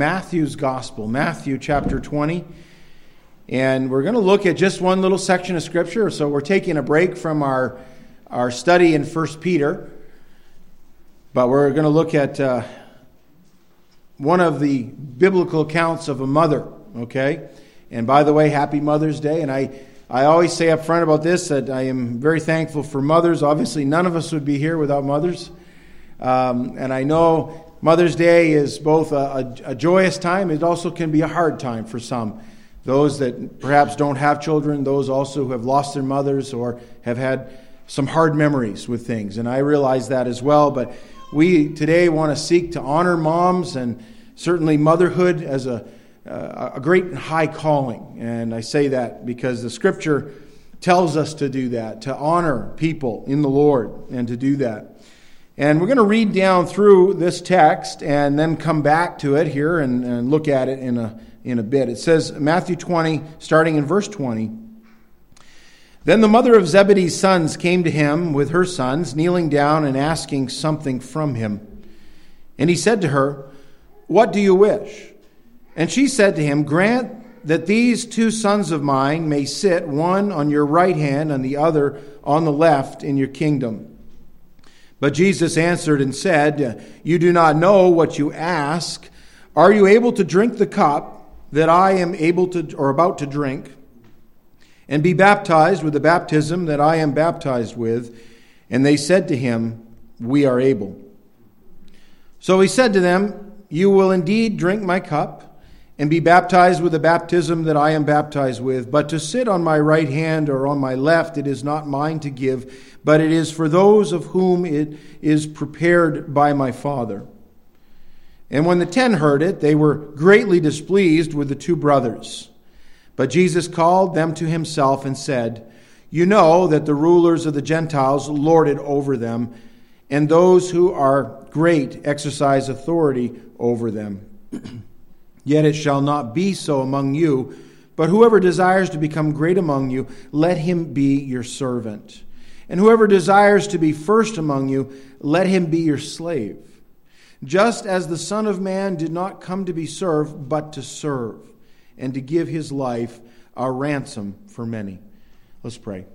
Matthew's Gospel, Matthew chapter 20. And we're going to look at just one little section of Scripture. So we're taking a break from our, our study in 1 Peter. But we're going to look at uh, one of the biblical accounts of a mother, okay? And by the way, happy Mother's Day. And I, I always say up front about this that I am very thankful for mothers. Obviously, none of us would be here without mothers. Um, and I know Mother's Day is both a, a, a, joyous time, it also can be a hard time for some. Those that perhaps don't have children, those also who have lost their mothers or have had some hard memories with things. And I realize that as well. But we today want to seek to honor moms and certainly motherhood as a, a great and high calling. And I say that because the scripture tells us to do that, to honor people in the Lord and to do that. And we're going to read down through this text and then come back to it here and, and look at it in a, in a bit. It says, Matthew 20, starting in verse 20. Then the mother of Zebedee's sons came to him with her sons, kneeling down and asking something from him. And he said to her, What do you wish? And she said to him, Grant that these two sons of mine may sit, one on your right hand and the other on the left, in your kingdom. But Jesus answered and said, You do not know what you ask. Are you able to drink the cup that I am able to or about to drink? And be baptized with the baptism that I am baptized with? And they said to him, We are able. So he said to them, You will indeed drink my cup and be baptized with the baptism that I am baptized with. But to sit on my right hand or on my left, it is not mine to give, but it is for those of whom it is prepared by my Father. And when the ten heard it, they were greatly displeased with the two brothers. But Jesus called them to himself and said, You know that the rulers of the Gentiles lord it over them, and those who are great exercise authority over them. Yet it shall not be so among you. But whoever desires to become great among you, let him be your servant. And whoever desires to be first among you, let him be your slave. Just as the Son of Man did not come to be served, but to serve, and to give his life a ransom for many. Let's pray.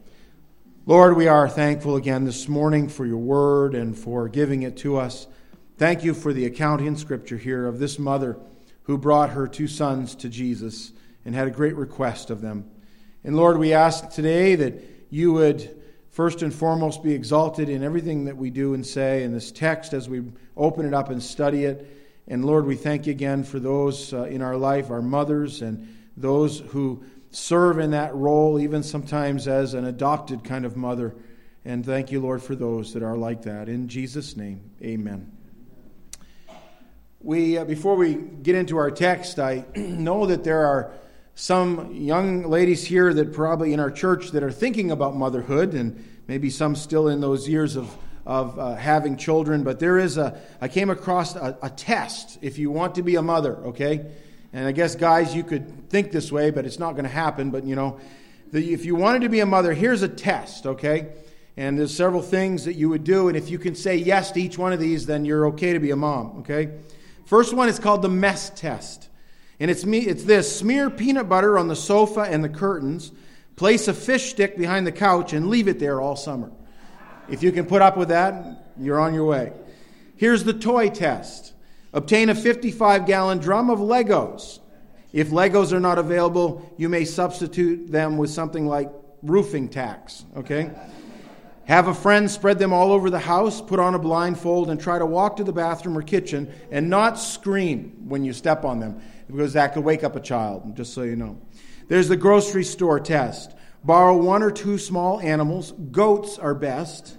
Lord, we are thankful again this morning for your word and for giving it to us. Thank you for the account in Scripture here of this mother who brought her two sons to Jesus and had a great request of them. And Lord, we ask today that you would first and foremost be exalted in everything that we do and say in this text as we open it up and study it. And Lord, we thank you again for those uh, in our life, our mothers, and those who serve in that role, even sometimes as an adopted kind of mother. And thank you, Lord, for those that are like that. In Jesus' name, amen. We, uh, before we get into our text, I know that there are some young ladies here that probably in our church that are thinking about motherhood, and maybe some still in those years of, of uh, having children. But there is a, I came across a, a test if you want to be a mother, okay? And I guess, guys, you could think this way, but it's not going to happen. But, you know, the, if you wanted to be a mother, here's a test, okay? And there's several things that you would do. And if you can say yes to each one of these, then you're okay to be a mom, okay? First one is called the mess test. And it's, me, it's this smear peanut butter on the sofa and the curtains, place a fish stick behind the couch, and leave it there all summer. If you can put up with that, you're on your way. Here's the toy test obtain a 55 gallon drum of Legos. If Legos are not available, you may substitute them with something like roofing tacks, okay? Have a friend spread them all over the house, put on a blindfold, and try to walk to the bathroom or kitchen and not scream when you step on them, because that could wake up a child, just so you know. There's the grocery store test. Borrow one or two small animals, goats are best,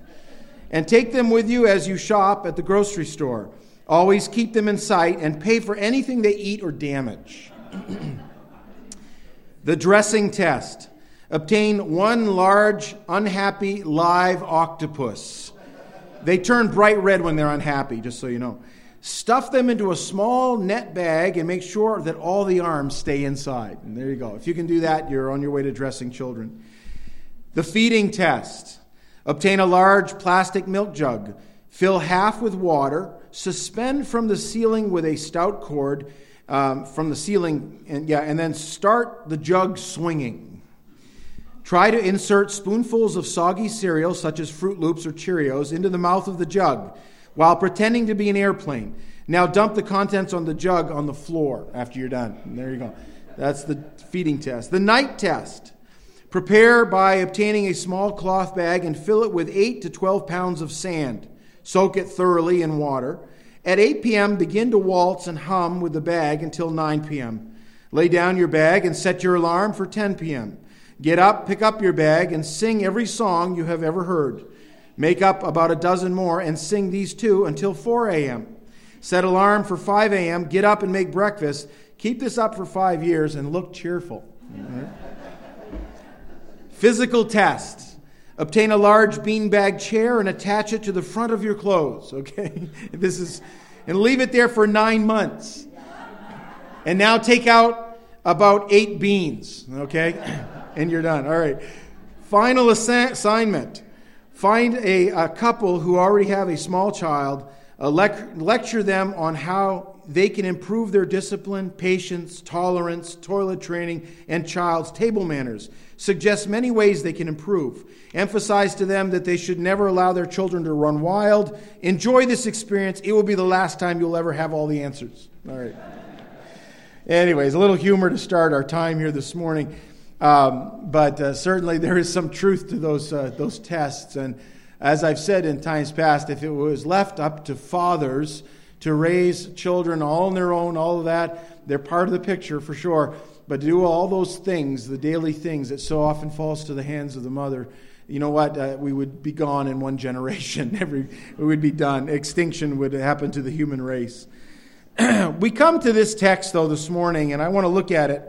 and take them with you as you shop at the grocery store. Always keep them in sight and pay for anything they eat or damage. the dressing test. Obtain one large, unhappy, live octopus. They turn bright red when they're unhappy, just so you know. Stuff them into a small net bag and make sure that all the arms stay inside. And there you go. If you can do that, you're on your way to dressing children. The feeding test. Obtain a large plastic milk jug. Fill half with water. suspend from the ceiling with a stout cord um, from the ceiling, and yeah, and then start the jug swinging. Try to insert spoonfuls of soggy cereal, such as Froot Loops or Cheerios, into the mouth of the jug while pretending to be an airplane. Now dump the contents on the jug on the floor after you're done. And there you go. That's the feeding test. The night test. Prepare by obtaining a small cloth bag and fill it with 8 to 12 pounds of sand. Soak it thoroughly in water. At 8 p.m., begin to waltz and hum with the bag until 9 p.m. Lay down your bag and set your alarm for 10 p.m. Get up, pick up your bag, and sing every song you have ever heard. Make up about a dozen more and sing these two until 4 a.m. Set alarm for 5 a.m., get up and make breakfast. Keep this up for five years and look cheerful. Physical test. Obtain a large beanbag chair and attach it to the front of your clothes, okay? this is and leave it there for 9 months. And now take out about 8 beans, okay? And you're done. All right. Final assignment. Find a, a couple who already have a small child, uh, lecture them on how they can improve their discipline, patience, tolerance, toilet training, and child's table manners. Suggest many ways they can improve. Emphasize to them that they should never allow their children to run wild. Enjoy this experience. It will be the last time you'll ever have all the answers. All right. Anyways, a little humor to start our time here this morning. Um, but uh, certainly there is some truth to those, uh, those tests. And as I've said in times past, if it was left up to fathers, to raise children all on their own, all of that. They're part of the picture for sure. But to do all those things, the daily things that so often falls to the hands of the mother, you know what? Uh, we would be gone in one generation. Every we would be done. Extinction would happen to the human race. we come to this text though this morning, and I want to look at it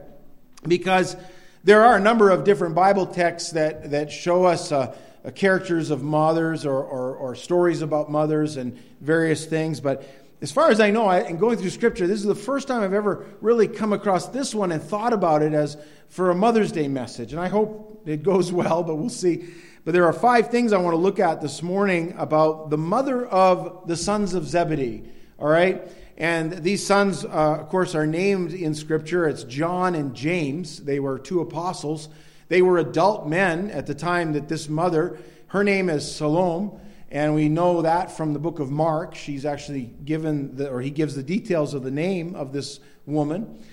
because there are a number of different Bible texts that that show us. Uh, uh, characters of mothers or, or, or stories about mothers and various things, but as far as I know, I, in going through Scripture, this is the first time I've ever really come across this one and thought about it as for a Mother's Day message. And I hope it goes well, but we'll see. But there are five things I want to look at this morning about the mother of the sons of Zebedee. All right? And these sons, uh, of course, are named in Scripture. It's John and James. They were two apostles. They were adult men at the time that this mother, her name is Salome. And we know that from the book of Mark. She's actually given, the, or he gives the details of the name of this woman.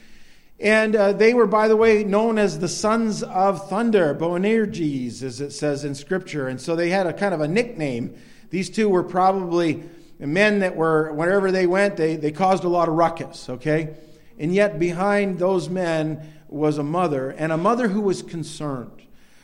And uh, they were, by the way, known as the sons of thunder, Boanerges, as it says in Scripture. And so they had a kind of a nickname. These two were probably men that were, wherever they went, they, they caused a lot of ruckus, okay? And yet behind those men was a mother, and a mother who was concerned.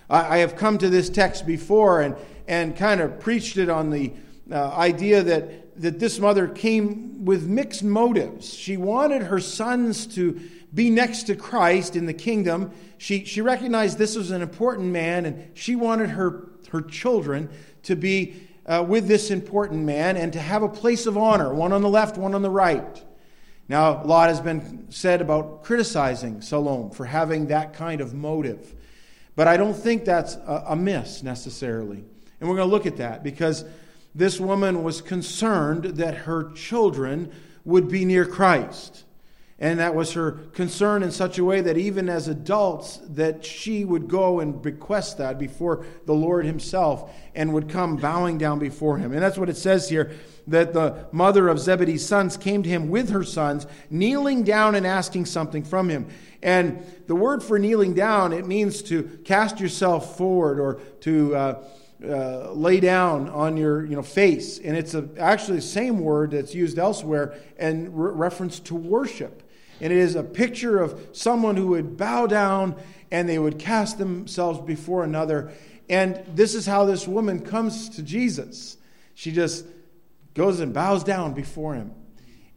I, I have come to this text before, and and kind of preached it on the uh, idea that, that this mother came with mixed motives. She wanted her sons to be next to Christ in the kingdom. She, she recognized this was an important man, and she wanted her, her children to be uh, with this important man and to have a place of honor, one on the left, one on the right. Now, a lot has been said about criticizing Salome for having that kind of motive, but I don't think that's a, a miss necessarily. And we're going to look at that because this woman was concerned that her children would be near Christ. And that was her concern in such a way that even as adults, that she would go and request that before the Lord himself and would come bowing down before him. And that's what it says here that the mother of Zebedee's sons came to him with her sons, kneeling down and asking something from him. And the word for kneeling down, it means to cast yourself forward or to. Uh, uh, lay down on your you know, face. And it's a, actually the same word that's used elsewhere in re- reference to worship. And it is a picture of someone who would bow down and they would cast themselves before another. And this is how this woman comes to Jesus. She just goes and bows down before him.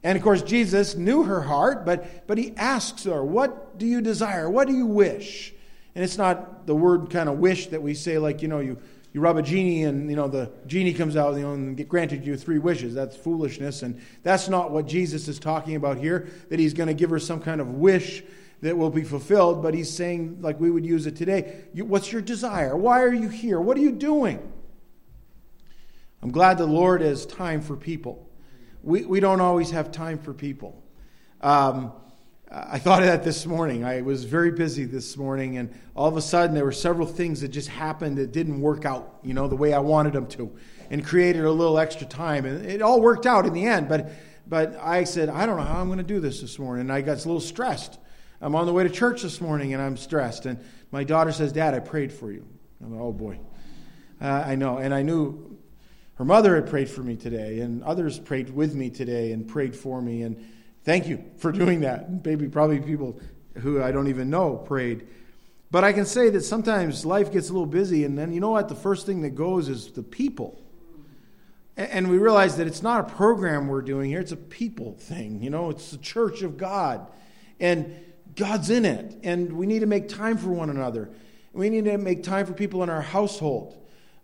And of course, Jesus knew her heart, but, but he asks her, What do you desire? What do you wish? And it's not the word kind of wish that we say, like, you know, you you rub a genie and you know the genie comes out you know, and get granted you three wishes. That's foolishness. And that's not what jesus is talking about here that he's going to give her some kind of wish that will be fulfilled but he's saying like we would use it today what's your desire? Why are you here? What are you doing? I'm glad the lord has time for people. We, we don't always have time for people. Um, I thought of that this morning. I was very busy this morning, and all of a sudden there were several things that just happened that didn't work out, you know, the way I wanted them to, and created a little extra time. And it all worked out in the end, but, but I said, I don't know how I'm going to do this this morning. And I got a little stressed. I'm on the way to church this morning, and I'm stressed. And my daughter says, Dad, I prayed for you. I'm like, oh boy. Uh, I know. And I knew her mother had prayed for me today, and others prayed with me today and prayed for me. And Thank you for doing that. Maybe probably people who I don't even know prayed. But I can say that sometimes life gets a little busy, and then you know what? The first thing that goes is the people. And we realize that it's not a program we're doing here, it's a people thing. You know, it's the church of God. And God's in it. And we need to make time for one another. We need to make time for people in our household.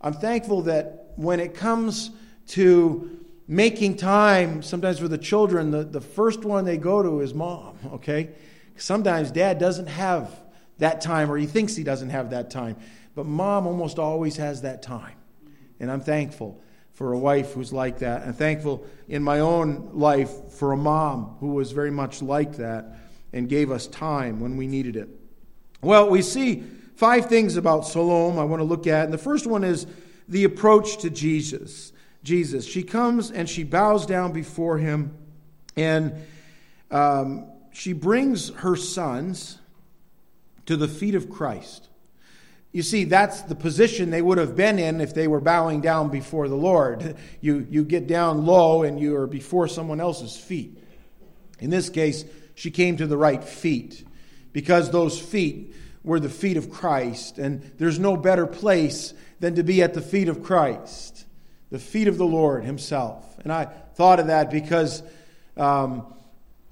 I'm thankful that when it comes to making time sometimes for the children, the, the first one they go to is mom, okay? Sometimes dad doesn't have that time or he thinks he doesn't have that time. But mom almost always has that time. And I'm thankful for a wife who's like that. And thankful in my own life for a mom who was very much like that and gave us time when we needed it. Well, we see five things about Salome I want to look at. And the first one is the approach to Jesus. Jesus. She comes and she bows down before him and um, she brings her sons to the feet of Christ. You see, that's the position they would have been in if they were bowing down before the Lord. You, you get down low and you are before someone else's feet. In this case, she came to the right feet because those feet were the feet of Christ. And there's no better place than to be at the feet of Christ the feet of the Lord Himself. And I thought of that because um,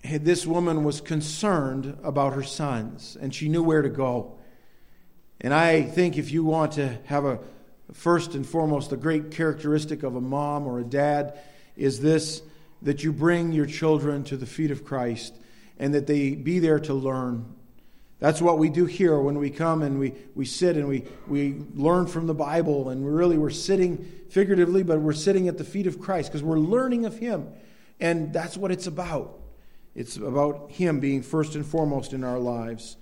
this woman was concerned about her sons and she knew where to go. And I think if you want to have a first and foremost, the great characteristic of a mom or a dad is this that you bring your children to the feet of Christ and that they be there to learn that's what we do here when we come and we, we sit and we, we learn from the Bible. And really, we're sitting figuratively, but we're sitting at the feet of Christ because we're learning of Him. And that's what it's about. It's about Him being first and foremost in our lives.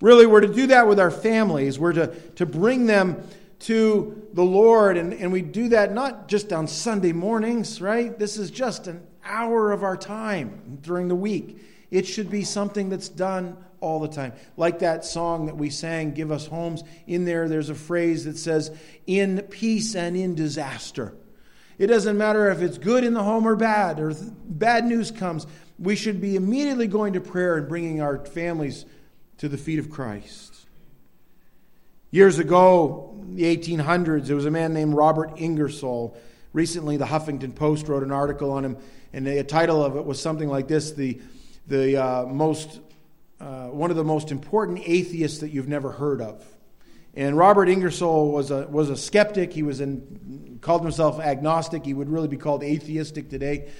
Really, we're to do that with our families. We're to, to bring them to the Lord. And, and we do that not just on Sunday mornings, right? This is just an hour of our time during the week. It should be something that's done all the time. Like that song that we sang, Give Us Homes. In there, there's a phrase that says, In peace and in disaster. It doesn't matter if it's good in the home or bad, or bad news comes. We should be immediately going to prayer and bringing our families to the feet of Christ. Years ago, the 1800s, there was a man named Robert Ingersoll. Recently, the Huffington Post wrote an article on him, and the title of it was something like this The the uh, most, uh, one of the most important atheists that you've never heard of. And Robert Ingersoll was a, was a skeptic. He was in, called himself agnostic. He would really be called atheistic today.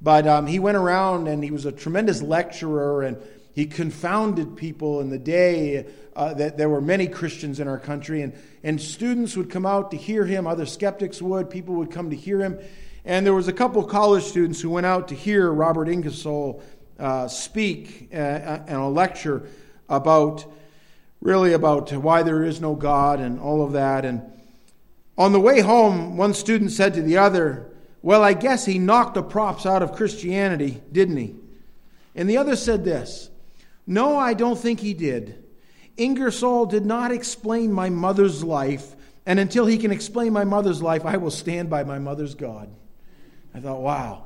But um, he went around and he was a tremendous lecturer and he confounded people in the day uh, that there were many Christians in our country. And, and students would come out to hear him, other skeptics would, people would come to hear him. And there was a couple of college students who went out to hear Robert Ingersoll uh, speak uh, uh, in a lecture about really about why there is no God and all of that. And on the way home, one student said to the other, Well, I guess he knocked the props out of Christianity, didn't he? And the other said this No, I don't think he did. Ingersoll did not explain my mother's life, and until he can explain my mother's life, I will stand by my mother's God. I thought, wow.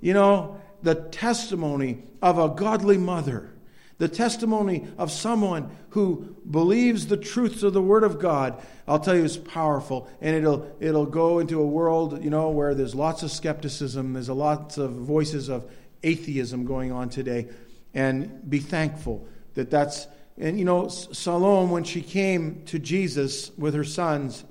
You know, the testimony of a godly mother, the testimony of someone who believes the truths of the Word of God, I'll tell you, is powerful. And it'll, it'll go into a world, you know, where there's lots of skepticism, there's a lots of voices of atheism going on today. And be thankful that that's, and you know, Salome, when she came to Jesus with her sons,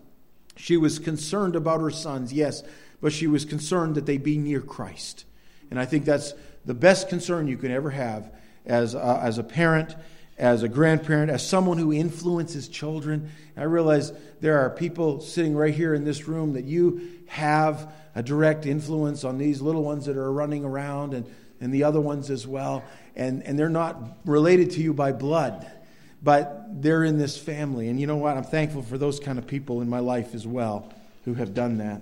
she was concerned about her sons, yes, but she was concerned that they be near Christ. And I think that's the best concern you can ever have as a, as a parent, as a grandparent, as someone who influences children. And I realize there are people sitting right here in this room that you have a direct influence on these little ones that are running around and, and the other ones as well. And, and they're not related to you by blood, but they're in this family. And you know what? I'm thankful for those kind of people in my life as well who have done that.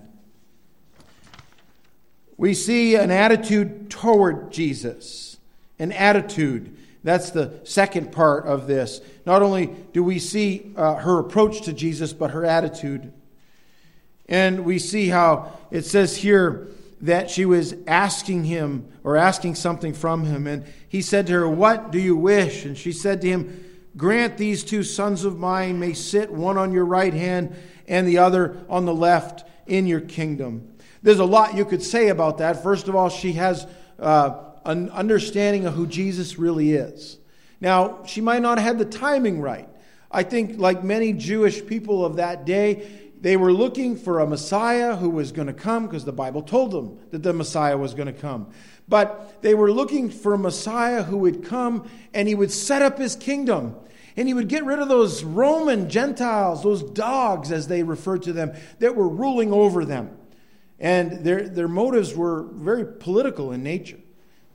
We see an attitude toward Jesus, an attitude. That's the second part of this. Not only do we see uh, her approach to Jesus, but her attitude. And we see how it says here that she was asking him or asking something from him. And he said to her, What do you wish? And she said to him, Grant these two sons of mine may sit one on your right hand and the other on the left in your kingdom. There's a lot you could say about that. First of all, she has uh, an understanding of who Jesus really is. Now, she might not have had the timing right. I think, like many Jewish people of that day, they were looking for a Messiah who was going to come because the Bible told them that the Messiah was going to come. But they were looking for a Messiah who would come and he would set up his kingdom. And he would get rid of those Roman Gentiles, those dogs, as they referred to them, that were ruling over them. And their, their motives were very political in nature.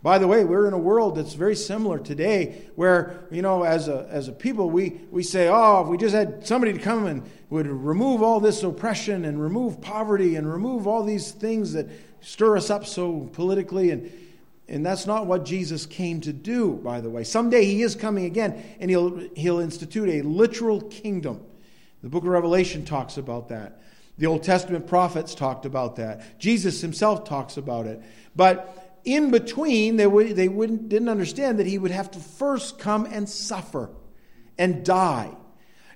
By the way, we're in a world that's very similar today where, you know, as a, as a people, we, we say, oh, if we just had somebody to come and would remove all this oppression and remove poverty and remove all these things that stir us up so politically. And, and that's not what Jesus came to do, by the way. Someday he is coming again and he'll, he'll institute a literal kingdom. The book of Revelation talks about that. The Old Testament prophets talked about that. Jesus himself talks about it. But in between, they, would, they wouldn't, didn't understand that he would have to first come and suffer and die.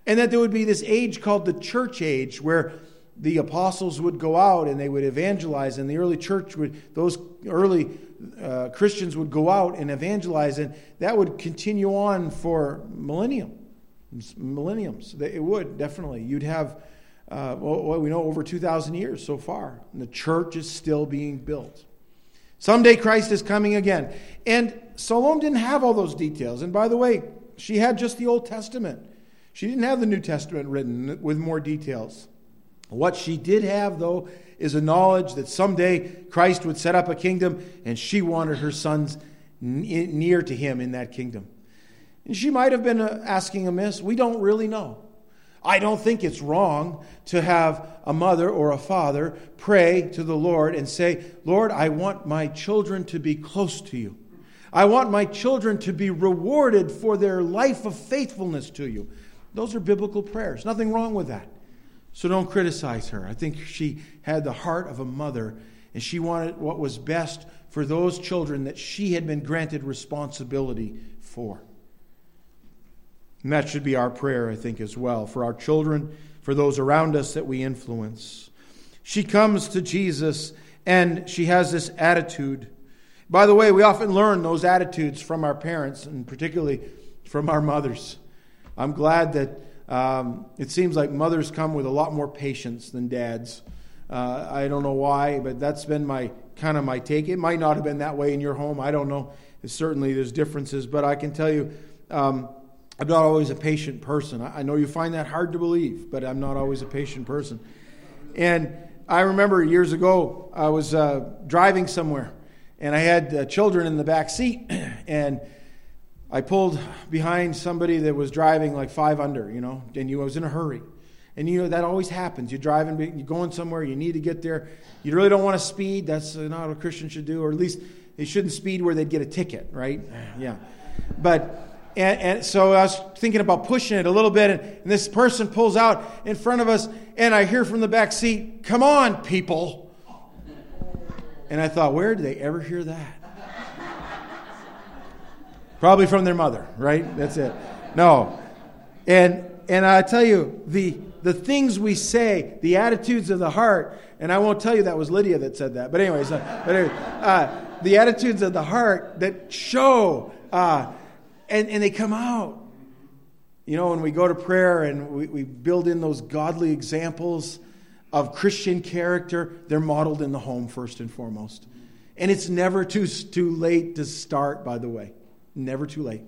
And that there would be this age called the church age where the apostles would go out and they would evangelize, and the early church would, those early uh, Christians would go out and evangelize, and that would continue on for millennium, millenniums. It would, definitely. You'd have, uh, well, we know, over 2,000 years so far, and the church is still being built. Someday Christ is coming again. And Salome didn't have all those details. And by the way, she had just the Old Testament. She didn't have the New Testament written with more details. What she did have, though, is a knowledge that someday Christ would set up a kingdom and she wanted her sons near to him in that kingdom. And she might have been uh, asking amiss. We don't really know. I don't think it's wrong to have a mother or a father pray to the Lord and say, Lord, I want my children to be close to you. I want my children to be rewarded for their life of faithfulness to you. Those are biblical prayers. Nothing wrong with that. So don't criticize her. I think she had the heart of a mother, and she wanted what was best for those children that she had been granted responsibility for. And that should be our prayer, I think, as well, for our children, for those around us that we influence. She comes to Jesus and she has this attitude. By the way, we often learn those attitudes from our parents and particularly from our mothers. I'm glad that um, it seems like mothers come with a lot more patience than dads. Uh, I don't know why, but that's been my kind of my take. It might not have been that way in your home. I don't know. certainly, there's differences, but I can tell you. Um, I'm not always a patient person. I know you find that hard to believe, but I'm not always a patient person. And I remember years ago, I was uh, driving somewhere, and I had uh, children in the back seat, and I pulled behind somebody that was driving like five under, you know, and you I was in a hurry. And you know that always happens. You're driving, you're going somewhere, you need to get there. You really don't want to speed. That's not what a Christian should do, or at least they shouldn't speed where they'd get a ticket, right? Yeah. But and, and, so I was thinking about pushing it a little bit, and, and, this person pulls out in front of us, and I hear from the back seat, Come on, people. And I thought, Where did they ever hear that? Probably from their mother, right? That's it. No. And, and I tell you, the, the things we say, the attitudes of the heart, and I won't tell you that was Lydia that said that, but anyways, uh, but anyway, uh, the attitudes of the heart that show. Uh, and, and they come out. You know, when we go to prayer and we, we build in those godly examples of Christian character, they're modeled in the home first and foremost. And it's never too, too late to start, by the way. Never too late.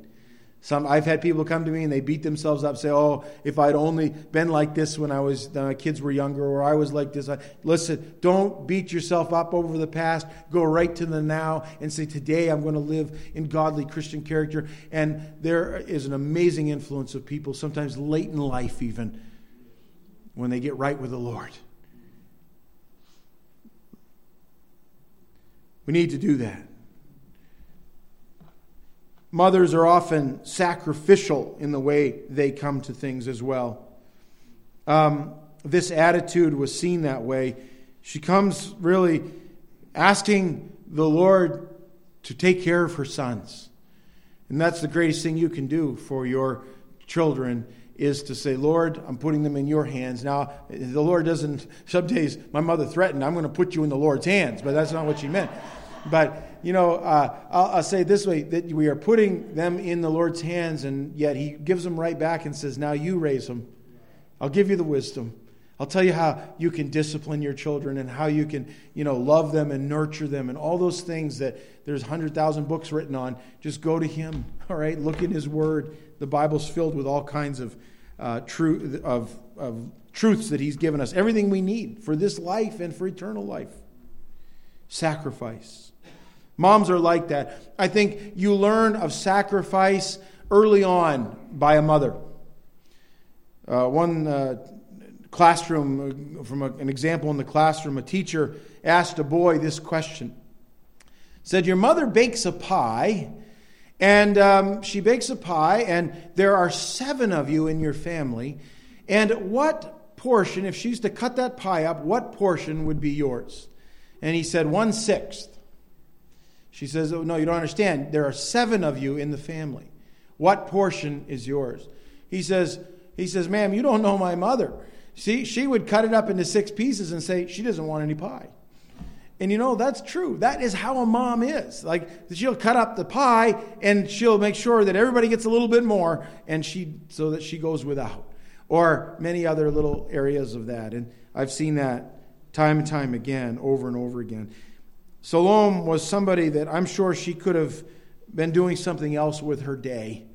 Some, I've had people come to me and they beat themselves up, say, "Oh, if I'd only been like this when I was my kids were younger, or I was like this." I, listen, don't beat yourself up over the past. Go right to the now and say, "Today I'm going to live in godly Christian character." And there is an amazing influence of people, sometimes late in life, even when they get right with the Lord. We need to do that. Mothers are often sacrificial in the way they come to things as well. Um, this attitude was seen that way. She comes really asking the Lord to take care of her sons. And that's the greatest thing you can do for your children is to say, Lord, I'm putting them in your hands. Now, the Lord doesn't, some days my mother threatened, I'm going to put you in the Lord's hands, but that's not what she meant. But you know, uh, I'll, I'll, say this way that we are putting them in the Lord's hands, and yet He gives them right back and says, Now you raise them. I'll give you the wisdom. I'll tell you how you can discipline your children and how you can, you know, love them and nurture them and all those things that there's 100,000 books written on. Just go to Him, all right? Look in His Word. The Bible's filled with all kinds of, uh, truth, of, of truths that He's given us, everything we need for this life and for eternal life. Sacrifice. Moms are like that. I think you learn of sacrifice early on by a mother. Uh, one uh, classroom, uh, from a, an example in the classroom, a teacher asked a boy this question. Said, Your mother bakes a pie, and um, she bakes a pie, and there are seven of you in your family. And what portion, if she's to cut that pie up, what portion would be yours? And he said, One sixth. She says, Oh, no, you don't understand. There are seven of you in the family. What portion is yours? He says, he says, Ma'am, you don't know my mother. See, she would cut it up into six pieces and say, She doesn't want any pie. And you know, that's true. That is how a mom is. Like, she'll cut up the pie and she'll make sure that everybody gets a little bit more and she, so that she goes without. Or many other little areas of that. And I've seen that time and time again, over and over again. Salome was somebody that I'm sure she could have been doing something else with her day.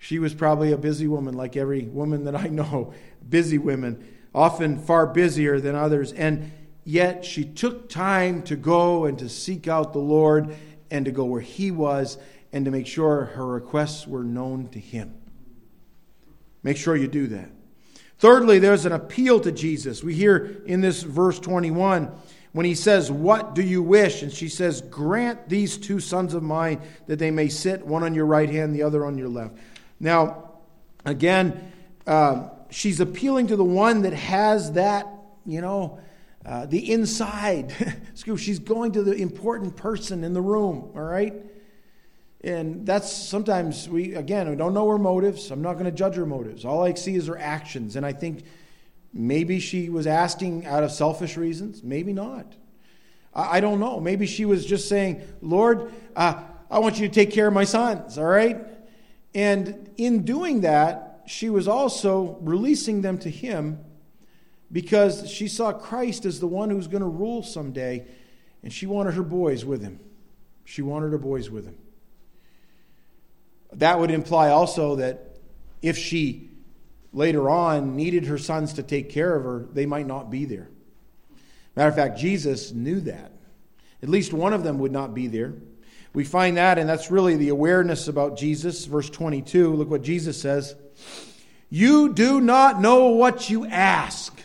She was probably a busy woman, like every woman that I know, busy women, often far busier than others. And yet she took time to go and to seek out the Lord and to go where He was and to make sure her requests were known to Him. Make sure you do that. Thirdly, there's an appeal to Jesus. We hear in this verse 21 when he says, What do you wish? And she says, Grant these two sons of mine that they may sit, one on your right hand, the other on your left. Now, again, uh, she's appealing to the one that has that, you know, uh, the inside. she's going to the important person in the room, all right? And that's sometimes we, again, we don't know her motives. I'm not going to judge her motives. All I see is her actions. And I think Maybe she was asking out of selfish reasons. Maybe not. I, I don't know. Maybe she was just saying, Lord, uh, I want you to take care of my sons, all right? And in doing that, she was also releasing them to Him because she saw Christ as the one who's going to rule someday, and she wanted her boys with Him. She wanted her boys with Him. That would imply also that if she later on needed her sons to take care of her, they might not be there. Matter of fact, Jesus knew that. At least one of them would not be there. We find that, and that's really the awareness about Jesus. Verse 22, look what Jesus says You do not know what you ask.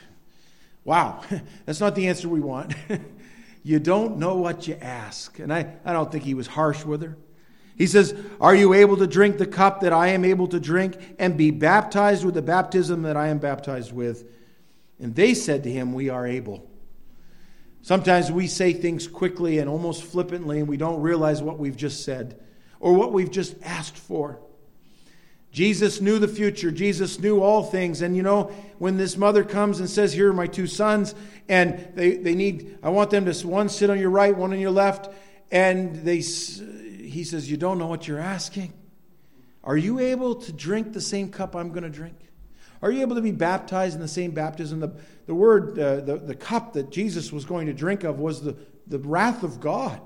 Wow, that's not the answer we want. you don't know what you ask. And I, I don't think he was harsh with her. He says, Are you able to drink the cup that I am able to drink and be baptized with the baptism that I am baptized with? And they said to him, We are able. Sometimes we say things quickly and almost flippantly, and we don't realize what we've just said or what we've just asked for. Jesus knew the future. Jesus knew all things. And you know, when this mother comes and says, Here are my two sons, and they, they need, I want them to one sit on your right, one on your left, and they he says, You don't know what you're asking. Are you able to drink the same cup I'm going to drink? Are you able to be baptized in the same baptism? The, the word, uh, the, the cup that Jesus was going to drink of was the, the wrath of God.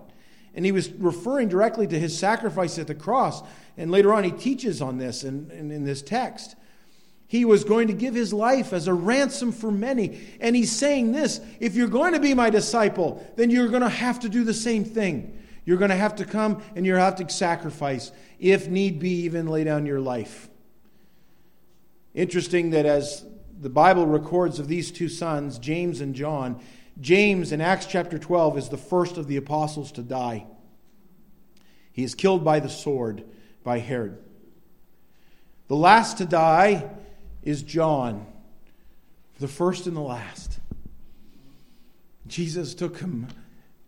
And he was referring directly to his sacrifice at the cross. And later on, he teaches on this in, in, in this text. He was going to give his life as a ransom for many. And he's saying this if you're going to be my disciple, then you're going to have to do the same thing. You're going to have to come and to have to sacrifice, if need be, even lay down your life. Interesting that as the Bible records of these two sons, James and John, James in Acts chapter 12 is the first of the apostles to die. He is killed by the sword by Herod. The last to die is John, the first and the last. Jesus took him,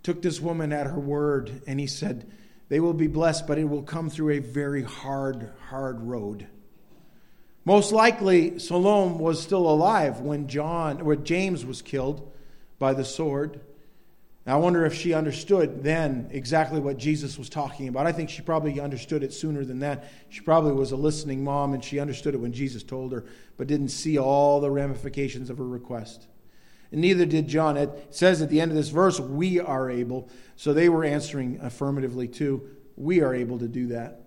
took this woman at her word, and he said, They will be blessed, but it will come through a very hard, hard road. Most likely, Salome was still alive when John, when James was killed by the sword. I wonder if she understood then exactly what Jesus was talking about. I think she probably understood it sooner than that. She probably was a listening mom and she understood it when Jesus told her, but didn't see all the ramifications of her request. And neither did John. It says at the end of this verse, we are able. So they were answering affirmatively too. We are able to do that.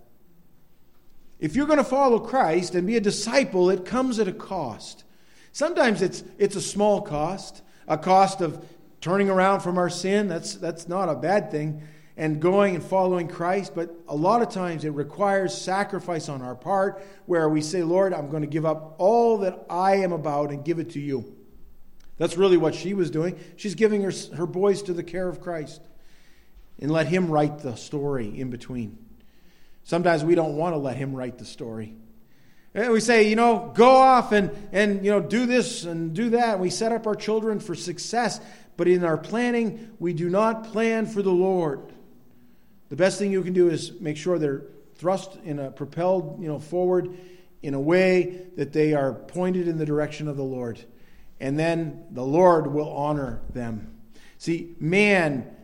If you're going to follow Christ and be a disciple, it comes at a cost. Sometimes it's, it's a small cost, a cost of turning around from our sin, that's, that's not a bad thing, and going and following Christ. But a lot of times it requires sacrifice on our part where we say, Lord, I'm going to give up all that I am about and give it to you. That's really what she was doing. She's giving her, her boys to the care of Christ and let Him write the story in between. Sometimes we don't want to let Him write the story. And we say, you know, go off and, and you know, do this and do that. We set up our children for success. But in our planning, we do not plan for the Lord. The best thing you can do is make sure they're thrust in a propelled, you know, forward in a way that they are pointed in the direction of the Lord. And then the Lord will honor them. See, man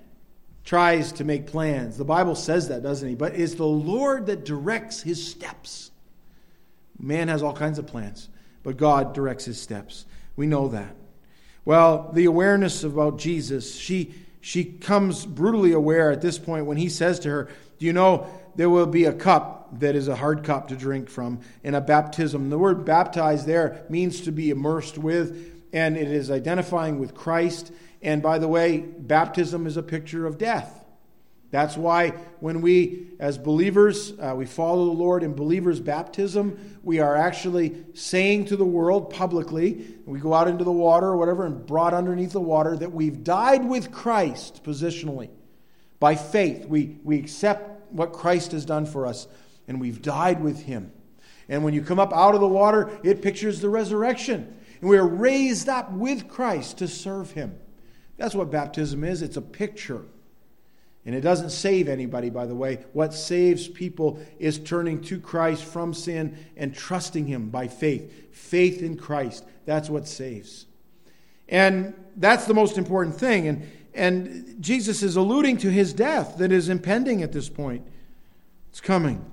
tries to make plans. The Bible says that, doesn't he? But it's the Lord that directs his steps. Man has all kinds of plans, but God directs his steps. We know that. Well, the awareness about Jesus, she, she comes brutally aware at this point when he says to her, Do you know there will be a cup that is a hard cup to drink from in a baptism? The word baptized there means to be immersed with, and it is identifying with Christ. And by the way, baptism is a picture of death. That's why when we, as believers, uh, we follow the Lord in believers' baptism, we are actually saying to the world publicly, we go out into the water or whatever and brought underneath the water, that we've died with Christ positionally. By faith, we, we accept what Christ has done for us, and we've died with Him. And when you come up out of the water, it pictures the resurrection. And we are raised up with Christ to serve Him. That's what baptism is it's a picture and it doesn't save anybody, by the way. What saves people is turning to Christ from sin and trusting Him by faith. Faith in Christ. That's what saves. And that's the most important thing. And, and Jesus is alluding to His death that is impending at this point. It's coming.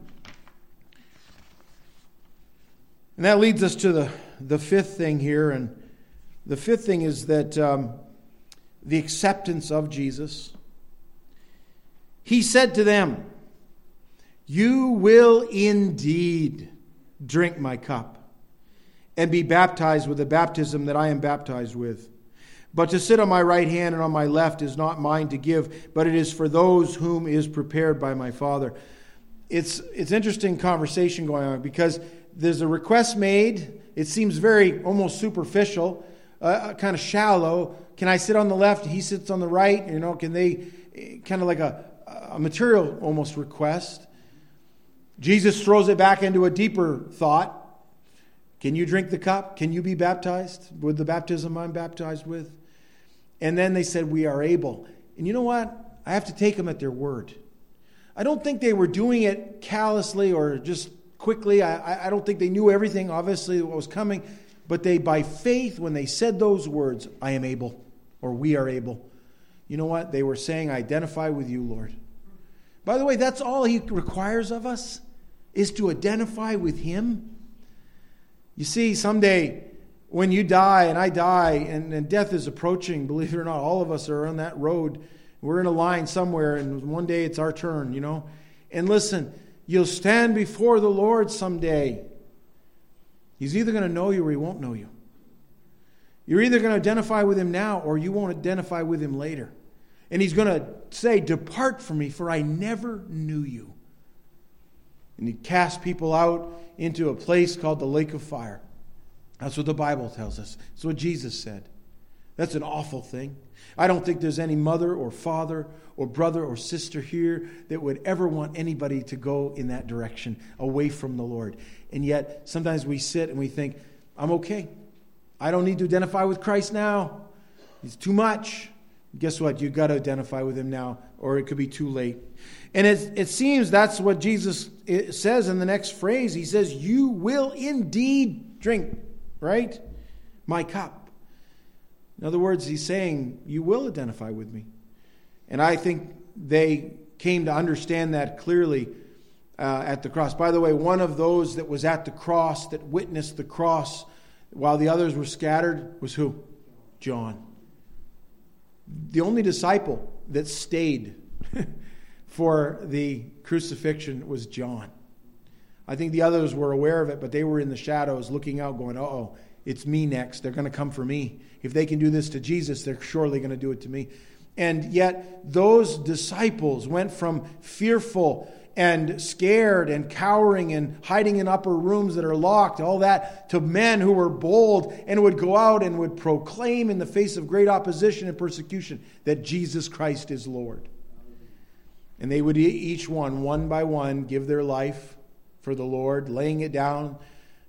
And that leads us to the, the fifth thing here. And the fifth thing is that um, the acceptance of Jesus. He said to them, You will indeed drink my cup and be baptized with the baptism that I am baptized with. But to sit on my right hand and on my left is not mine to give, but it is for those whom is prepared by my Father. It's, it's interesting conversation going on because there's a request made. It seems very almost superficial, uh, uh kind of shallow. Can I sit on the left? He sits on the right. You know, can they eh, kind of like a a material almost request. Jesus throws it back into a deeper thought. Can you drink the cup? Can you be baptized with the baptism I'm baptized with? And then they said, We are able. And you know what? I have to take them at their word. I don't think they were doing it callously or just quickly. I, I don't think they knew everything, obviously, what was coming. But they, by faith, when they said those words, I am able, or we are able, you know what? They were saying, identify with you, Lord. By the way, that's all he requires of us is to identify with him. You see, someday when you die and I die and, and death is approaching, believe it or not, all of us are on that road We're in a line somewhere, and one day it's our turn, you know. And listen, you'll stand before the Lord someday. He's either going to know you or he won't know you. You're either going to identify with him now or you won't identify with him later. And he's going to say, Depart from me, for I never knew you. And he cast people out into a place called the lake of fire. That's what the Bible tells us. That's what Jesus said. That's an awful thing. I don't think there's any mother or father or brother or sister here that would ever want anybody to go in that direction, away from the Lord. And yet, sometimes we sit and we think, I'm okay. I don't need to identify with Christ now. He's too much. Guess what? You've got to identify with him now, or it could be too late. And it, it seems that's what Jesus eh, says in the next phrase. He says, You will indeed drink, right? My cup. In other words, he's saying, You will identify with me. And I think they came to understand that clearly uh, at the cross. By the way, one of those that was at the cross, that witnessed the cross while the others were scattered, was who? John. The only disciple that stayed for the crucifixion was John. I think the others were aware of it, but they were in the shadows looking out, going, oh, it's me next. They're going to come for me. If they can do this to Jesus, they're surely going to do it to me. And yet, those disciples went from fearful and scared and cowering and hiding in upper rooms that are locked, all that, to men who were bold and would go out and would proclaim in the face of great opposition and persecution that Jesus Christ is Lord. And they would each one, one by one, give their life for the Lord, laying it down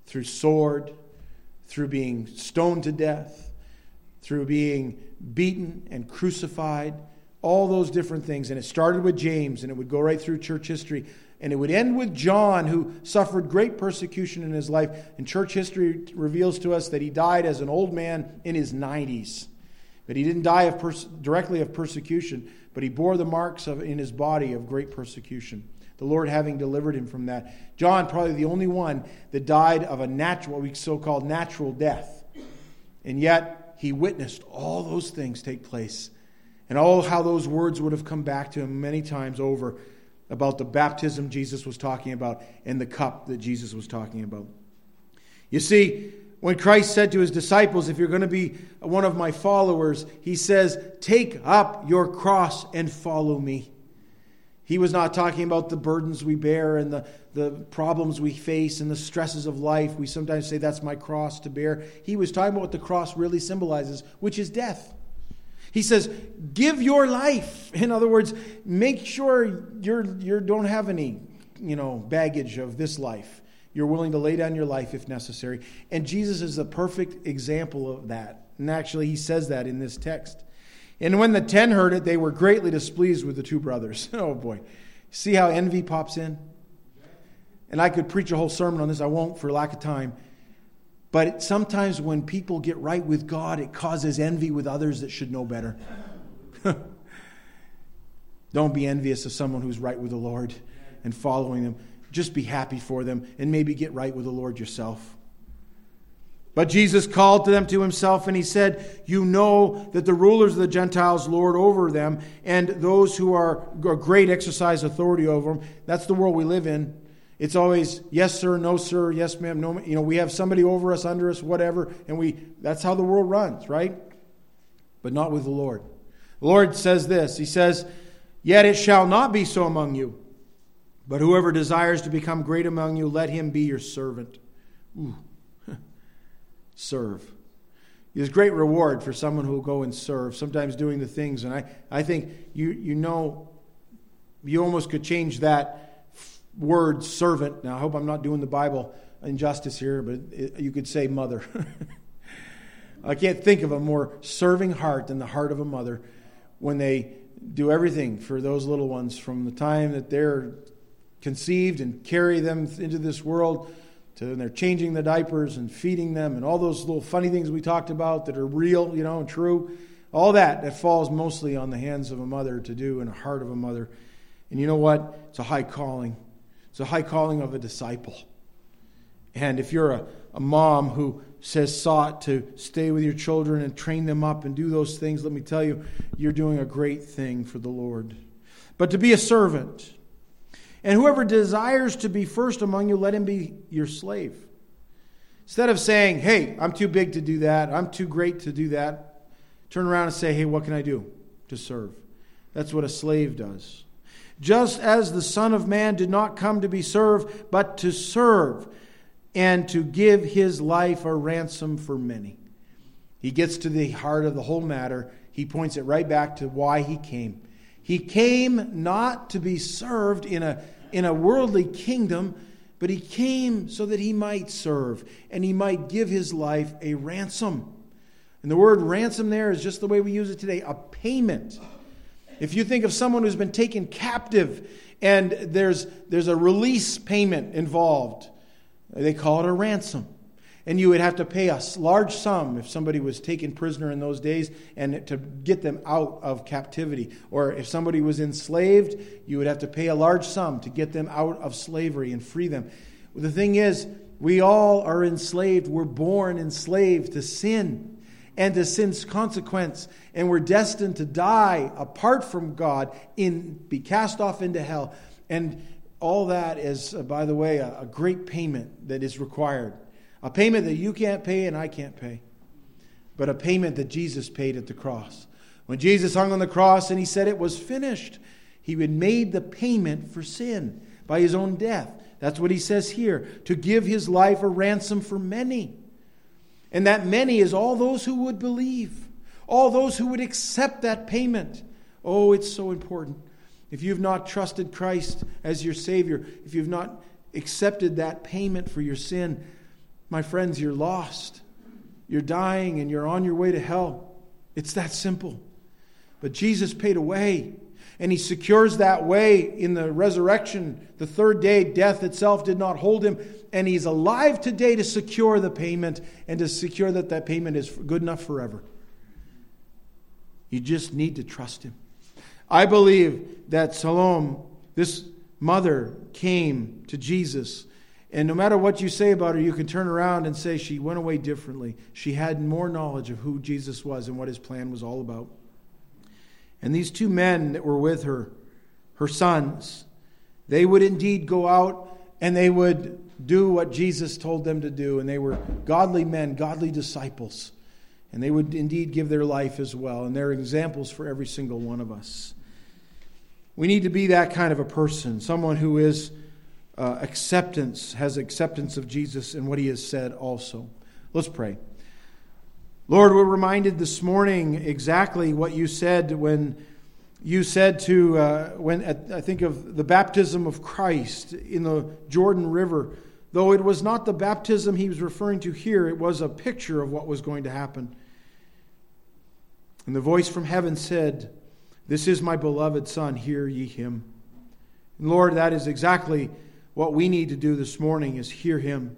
through sword, through being stoned to death, through being beaten and crucified, all those different things. And it started with James, and it would go right through church history. And it would end with John, who suffered great persecution in his life. And church history reveals to us that he died as an old man in his 90s. But he didn't die of pers- directly of persecution, but he bore the marks of, in his body of great persecution the Lord having delivered him from that. John, probably the only one that died of a natural, what we so called natural death. And yet, he witnessed all those things take place. And all how those words would have come back to him many times over about the baptism Jesus was talking about and the cup that Jesus was talking about. You see, when Christ said to his disciples, If you're going to be one of my followers, he says, Take up your cross and follow me. He was not talking about the burdens we bear and the, the problems we face and the stresses of life. We sometimes say, That's my cross to bear. He was talking about what the cross really symbolizes, which is death. He says, Give your life. In other words, make sure you're, you don't have any you know, baggage of this life. You're willing to lay down your life if necessary. And Jesus is the perfect example of that. And actually, he says that in this text. And when the ten heard it, they were greatly displeased with the two brothers. Oh boy. See how envy pops in? And I could preach a whole sermon on this. I won't for lack of time. But sometimes when people get right with God, it causes envy with others that should know better. Don't be envious of someone who's right with the Lord and following them. Just be happy for them and maybe get right with the Lord yourself. But Jesus called to them to himself, and he said, You know that the rulers of the Gentiles lord over them, and those who are great exercise authority over them. That's the world we live in. It's always yes, sir, no, sir, yes, ma'am, no. You know, we have somebody over us, under us, whatever, and we. That's how the world runs, right? But not with the Lord. The Lord says this. He says, "Yet it shall not be so among you, but whoever desires to become great among you, let him be your servant." Ooh serve. There's great reward for someone who will go and serve, sometimes doing the things. And I, I think you, you know, you almost could change that word servant. Now, I hope I'm not doing the Bible injustice here, but it, you could say mother. I can't think of a more serving heart than the heart of a mother when they do everything for those little ones from the time that they're conceived and carry them into this world to and they're changing the diapers and feeding them and all those little funny things we talked about that are real, you know, and true. All that that falls mostly on the hands of a mother to do and the heart of a mother. And you know what? It's a high calling. It's a high calling of a disciple. And if you're a, a mom who says sought to stay with your children and train them up and do those things, let me tell you, you're doing a great thing for the Lord. But to be a servant, and whoever desires to be first among you, let him be your slave. Instead of saying, hey, I'm too big to do that, I'm too great to do that, turn around and say, hey, what can I do to serve? That's what a slave does. Just as the Son of Man did not come to be served, but to serve and to give his life a ransom for many. He gets to the heart of the whole matter. He points it right back to why he came. He came not to be served in a, in a worldly kingdom, but he came so that he might serve and he might give his life a ransom. And the word ransom there is just the way we use it today a payment. If you think of someone who's been taken captive and there's, there's a release payment involved, they call it a ransom. And you would have to pay a large sum if somebody was taken prisoner in those days and to get them out of captivity. Or if somebody was enslaved, you would have to pay a large sum to get them out of slavery and free them. The thing is, we all are enslaved. We're born enslaved to sin and to sin's consequence. And we're destined to die apart from God, in, be cast off into hell. And all that is, uh, by the way, a, a great payment that is required. A payment that you can't pay and I can't pay, but a payment that Jesus paid at the cross. When Jesus hung on the cross and he said it was finished, he had made the payment for sin by his own death. That's what he says here to give his life a ransom for many. And that many is all those who would believe, all those who would accept that payment. Oh, it's so important. If you've not trusted Christ as your Savior, if you've not accepted that payment for your sin, my friends, you're lost. You're dying and you're on your way to hell. It's that simple. But Jesus paid a way, and He secures that way in the resurrection. The third day, death itself did not hold Him, and He's alive today to secure the payment and to secure that that payment is good enough forever. You just need to trust Him. I believe that Salome, this mother, came to Jesus. And no matter what you say about her, you can turn around and say she went away differently. She had more knowledge of who Jesus was and what his plan was all about. And these two men that were with her, her sons, they would indeed go out and they would do what Jesus told them to do. And they were godly men, godly disciples. And they would indeed give their life as well. And they're examples for every single one of us. We need to be that kind of a person, someone who is uh, acceptance, has acceptance of Jesus and what he has said also. Let's pray. Lord, we're reminded this morning exactly what you said when you said to, uh, when at, I think of the baptism of Christ in the Jordan River. Though it was not the baptism he was referring to here, it was a picture of what was going to happen. And the voice from heaven said, This is my beloved Son, hear ye him. And Lord, that is exactly what we need to do this morning is hear him.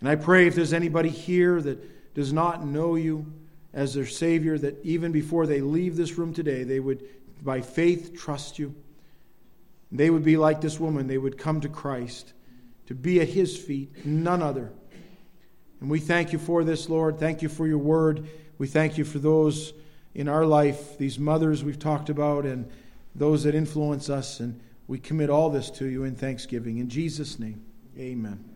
And I pray if there's anybody here that does not know you as their Savior, that even before they leave this room today, they would, by faith, trust you. They would be like this woman. They would come to Christ to be at his feet, none other. And we thank you for this, Lord. Thank you for your word. We thank you for those in our life, these mothers we've talked about, and those that influence us. And we commit all this to you in thanksgiving. In Jesus' name, amen.